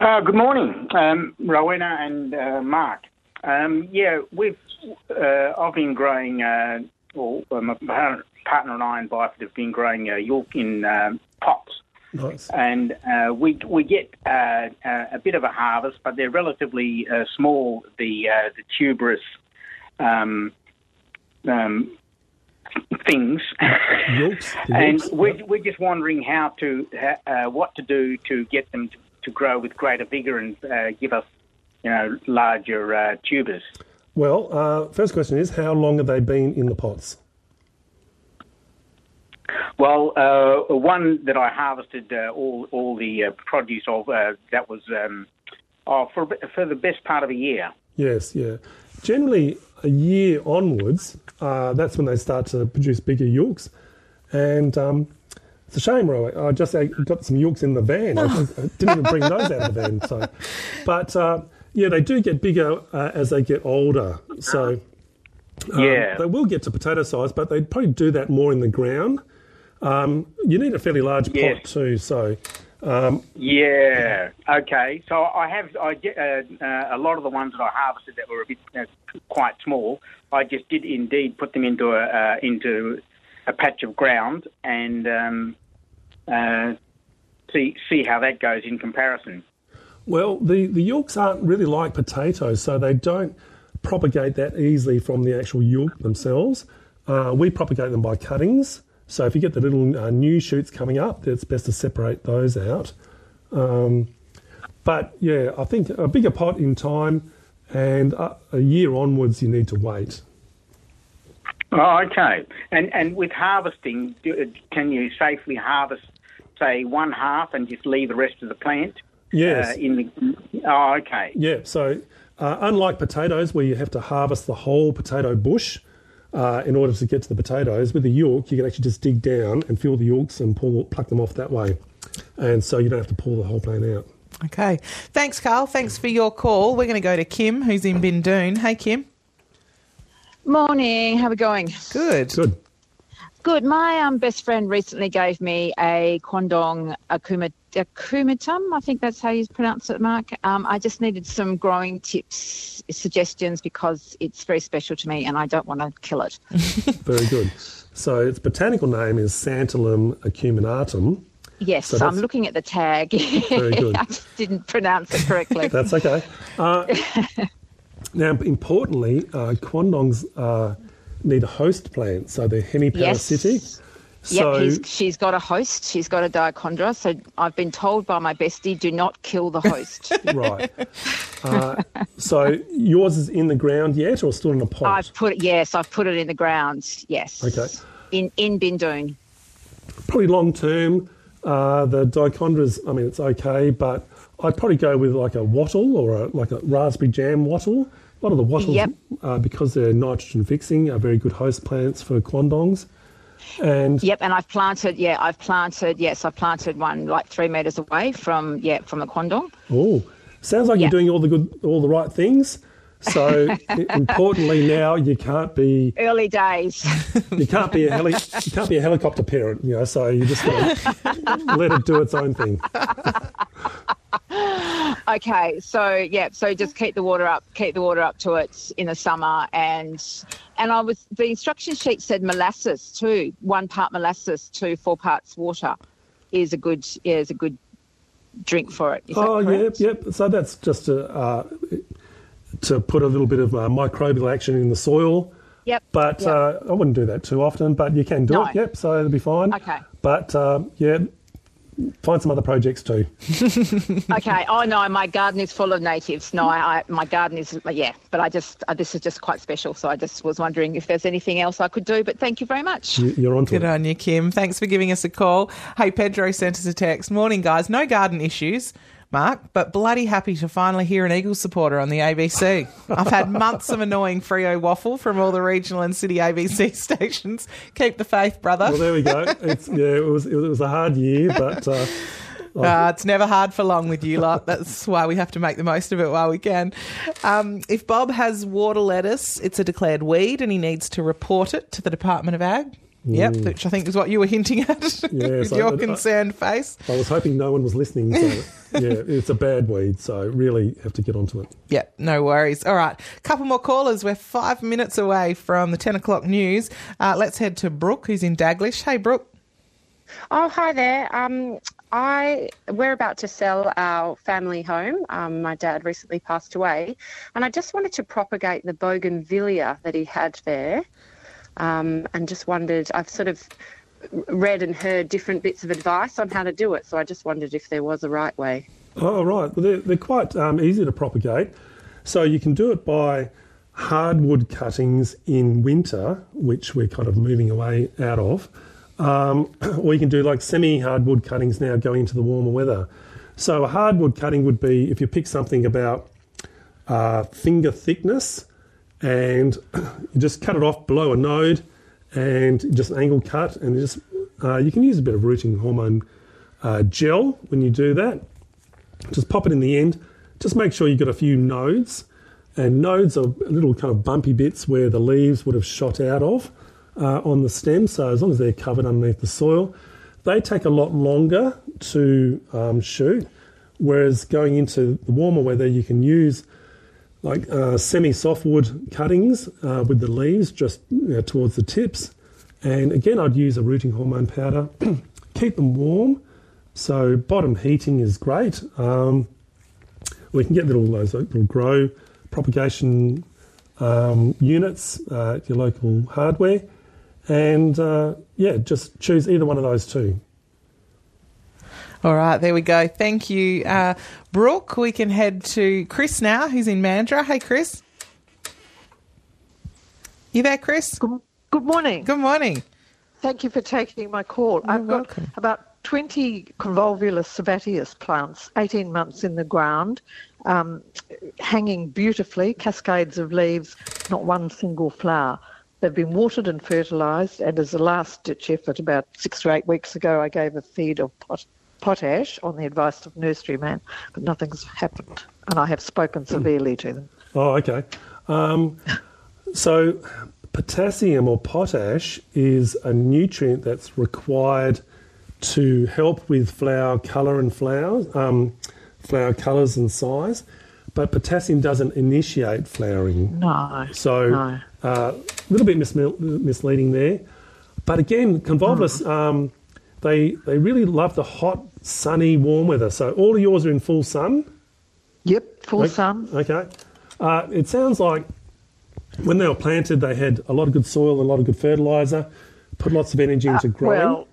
Uh, good morning, um, Rowena and uh, Mark. Um, yeah, we've uh, I've been growing, uh, or uh, my partner and I in Byford have been growing uh, York in um, pots, Nice. and uh, we we get uh, uh, a bit of a harvest, but they're relatively uh, small. The uh, the tuberous um, um, things, *laughs* and we're, we're just wondering how to uh, what to do to get them to, to grow with greater vigor and uh, give us, you know, larger uh, tubers. Well, uh, first question is how long have they been in the pots? Well, uh, one that I harvested uh, all all the uh, produce of uh, that was um, oh, for for the best part of a year. Yes, yeah. Generally, a year onwards, uh, that's when they start to produce bigger yolks, And um, it's a shame, Roy. I just got some yolks in the van. I, I *laughs* didn't even bring those out of the van. So, but uh, yeah, they do get bigger uh, as they get older. So um, Yeah. they will get to potato size, but they'd probably do that more in the ground. Um, you need a fairly large Yeah. pot too. So um, Yeah. Okay. So I have I get uh, uh, a lot of the ones that I harvested that were a bit uh, quite small. I just did indeed put them into a uh, into a patch of ground and um, uh, see see how that goes in comparison. Well, the, the Yorks aren't really like potatoes, so they don't propagate that easily from the actual York themselves. Uh, we propagate them by cuttings. So if you get the little uh, new shoots coming up, it's best to separate those out. Um, but yeah, I think a bigger pot in time and a, a year onwards, you need to wait. Oh, okay. And and with harvesting, do, can you safely harvest, say, one half and just leave the rest of the plant? Yes. Uh, in the oh, okay. Yeah, so uh, unlike potatoes, where you have to harvest the whole potato bush uh, in order to get to the potatoes, with the York, you can actually just dig down and fill the Yorks and pull, pluck them off that way. And so you don't have to pull the whole plant out. Okay. Thanks, Carl. Thanks for your call. We're going to go to Kim, who's in Bindoon. Hey, Kim. Morning. How are we going? Good. Good. Good. My um, best friend recently gave me a Quandong akuma, akumatum. I think that's how you pronounce it, Mark. Um, I just needed some growing tips, suggestions, because it's very special to me and I don't want to kill it. *laughs* Very good. So its botanical name is Santalum acuminatum. Yes, So I'm looking at the tag. Very good. *laughs* I just didn't pronounce it correctly. *laughs* That's okay. Uh, now, importantly, uh, Quandongs uh, need a host plant, so they're hemiparasitic. So, yep, he's, she's got a host. She's got a dichondra. So I've been told by my bestie, do not kill the host. *laughs* right. Uh, so yours is in the ground yet, or still in a pot? I've put it. Yes, I've put it in the ground. Yes. Okay. In in Bindoon. Probably long term. Uh, the dichondras, I mean, it's okay, but I'd probably go with like a wattle or a, like a raspberry jam wattle. A lot of the wattles, Yep. uh, because they're nitrogen fixing, are very good host plants for quandongs. And Yep, and I've planted. Yeah, I've planted. Yes, I've planted one like three meters away from yeah from the Quandong. oh, sounds like Yeah. you're doing all the good, all the right things. So importantly, now you can't be Early days. you can't be a heli- you can't be a helicopter parent, you know. So you just gotta let it do its own thing. okay, so yeah, so just keep the water up, keep the water up to it in the summer, and and I was the instruction sheet said molasses too, one part molasses to four parts water, is a good is a good drink for it. Is oh, yep, yep. So that's just a. uh, to put a little bit of uh, microbial action in the soil. Yep. But yep. uh, I wouldn't do that too often. But you can do No. it. Yep. So it'll be fine. Okay. But um, yeah, find some other projects too. *laughs* *laughs* okay. Oh no, my garden is full of natives. No, I, I my garden is yeah, but I just uh, this is just quite special. So I just was wondering if there's anything else I could do. But thank you very much. You, you're onto Good it. on you, Kim. Thanks for giving us a call. Hey, Pedro sent us a text. Morning, guys. No garden issues, Mark, but bloody happy to finally hear an Eagles supporter on the ABC. I've had months of annoying Freo waffle from all the regional and city ABC *laughs* stations. Keep the faith, brother. Well, there we go. *laughs* It's, yeah, it was it was a hard year, but uh, Uh, it's never hard for long with you lot. That's why we have to make the most of it while we can. Um, if Bob has water lettuce, it's a declared weed and he needs to report it to the Department of Ag. Yep, Mm. which I think is what you were hinting at *laughs* with I- your I- concerned face. I was hoping no one was listening. So *laughs* yeah, it's a bad weed, so really have to get onto it. Yep, no worries. All right, couple more callers. We're five minutes away from the 10 o'clock news. Uh, let's head to Brooke, who's in Daglish. Hey, Brooke. Oh, hi there. Um, I we're about to sell our family home. Um, my dad recently passed away, and I just wanted to propagate the bougainvillea that he had there, um, and just wondered. I've sort of read and heard different bits of advice on how to do it, so I just wondered if there was a right way. Oh, right. Well, they're, they're quite um, easy to propagate. So you can do it by hardwood cuttings in winter, which we're kind of moving away out of. Um, *clears throat* or you can do like semi hardwood cuttings now going into the warmer weather. So a hardwood cutting would be if you pick something about uh, finger thickness and *clears throat* you just cut it off below a node and just an angle cut and just uh, you can use a bit of rooting hormone uh, gel when you do that just pop it in the end. Just make sure you've got a few nodes. And nodes are little kind of bumpy bits where the leaves would have shot out of uh, on the stem. So as long as they're covered underneath the soil, they take a lot longer to um, shoot. Whereas going into the warmer weather, you can use like uh, semi-softwood cuttings uh, with the leaves just you know, towards the tips. And again, I'd use a rooting hormone powder. *clears throat* Keep them warm. So bottom heating is great. Um, we can get little those little grow propagation um, units uh, at your local hardware, and uh, yeah, just choose either one of those two. All right, there we go. Thank you, uh, Brooke. We can head to Chris now, who's in Mandurah. Hey, Chris. You there, Chris? Good, good morning. Good morning. Thank you for taking my call. I've got about 20 Convolvulus sabatius plants, 18 months in the ground, um, hanging beautifully, cascades of leaves, not one single flower. They've been watered and fertilised, and as a last ditch effort, about six or eight weeks ago, I gave a feed of pot- potash on the advice of nurseryman, but nothing's happened, and I have spoken severely to them. Oh, okay. Um, so, potassium or potash is a nutrient that's required to help with flower colour and flowers, um, flower colours and size. But potassium doesn't initiate flowering. No. So, no. a little bit mis- misleading there. But again, convolvulus, um, they they really love the hot, sunny, warm weather. So all of yours are in full sun. Yep, full Okay. sun. Okay. Uh, it sounds like when they were planted, they had a lot of good soil, a lot of good fertilizer, put lots of energy into growing. Well,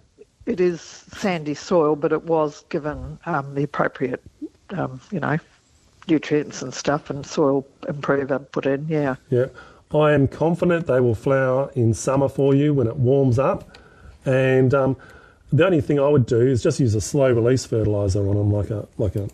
it is sandy soil, but it was given um, the appropriate, um, you know, nutrients and stuff, and soil improver put in. Yeah. Yeah. I am confident they will flower in summer for you when it warms up. And um, the only thing I would do is just use a slow release fertilizer on them, like a like a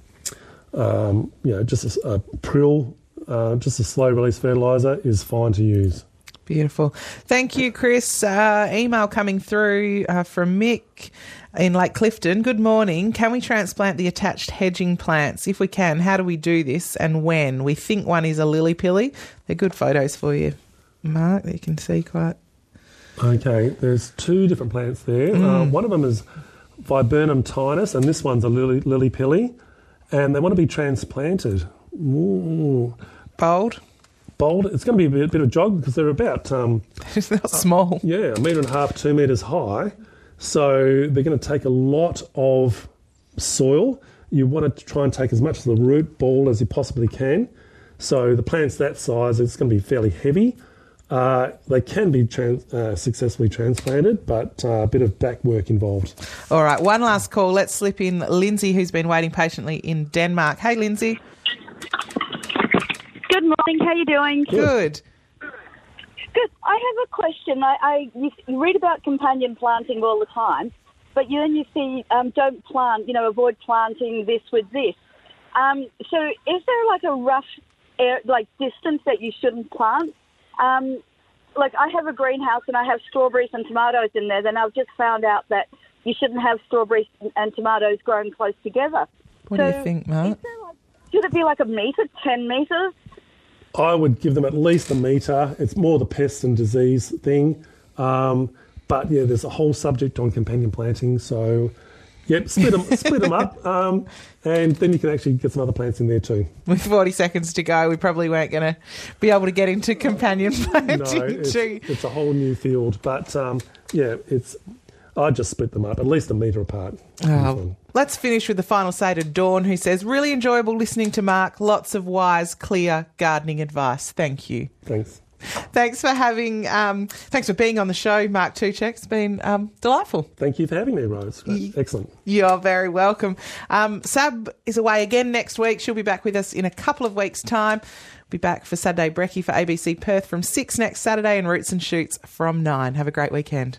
um, you know just a, a prill, uh, just a slow release fertilizer is fine to use. Beautiful. Thank you, Chris. Uh, email coming through uh, from Mick in Lake Clifton. Good morning. Can we transplant the attached hedging plants? If we can, how do we do this and when? We think one is a lily pilly. They're good photos for you, Mark, that you can see quite. Okay, there's two different plants there. Uh, Mm. one of them is Viburnum tinus, and this one's a lily, lily pilly, and they want to be transplanted. Ooh. Bold? Bold. It's going to be a bit, bit of a jog because they're about. Um, *laughs* it's not small. yeah, a metre and a half, two metres high. So they're going to take a lot of soil. You want to try and take as much of the root ball as you possibly can. So the plant's that size, it's going to be fairly heavy. Uh, they can be trans- uh, successfully transplanted, but uh, a bit of back work involved. All right, one last call. Let's slip in Lindsay, who's been waiting patiently in Denmark. Hey, Lindsay. Good morning. How are you doing? Good. Good. I have a question. I, I you, you read about companion planting all the time, but you then you see um, don't plant. You know, avoid planting this with this. Um, so, is there like a rough air, like distance that you shouldn't plant? Um, like I have a greenhouse and I have strawberries and tomatoes in there. Then I've just found out that you shouldn't have strawberries and tomatoes growing close together. What so do you think, Mark? Should it be like a metre, ten metres? I would give them at least a metre. It's more the pest and disease thing. Um, but yeah, there's a whole subject on companion planting. So, yep, split them, split them up, um, and then you can actually get some other plants in there too. With 40 seconds to go, we probably weren't going to be able to get into companion *laughs* No, planting it's, *laughs* too. it's a whole new field. But um, yeah, it's. I'd just split them up at least a metre apart. Oh, let's finish with the final say to Dawn, who says, Really enjoyable listening to Mark. Lots of wise, clear gardening advice. Thank you. Thanks. Thanks for having, um, thanks for being on the show, Mark Tucek. It's been um, delightful. Thank you for having me, Rose. Great. Excellent. You're very welcome. Um, Sab is away again next week. She'll be back with us in a couple of weeks' time. Be back for Saturday Brekkie for ABC Perth from 6 next Saturday and Roots and Shoots from 9. Have a great weekend.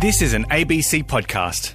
This is an ABC podcast.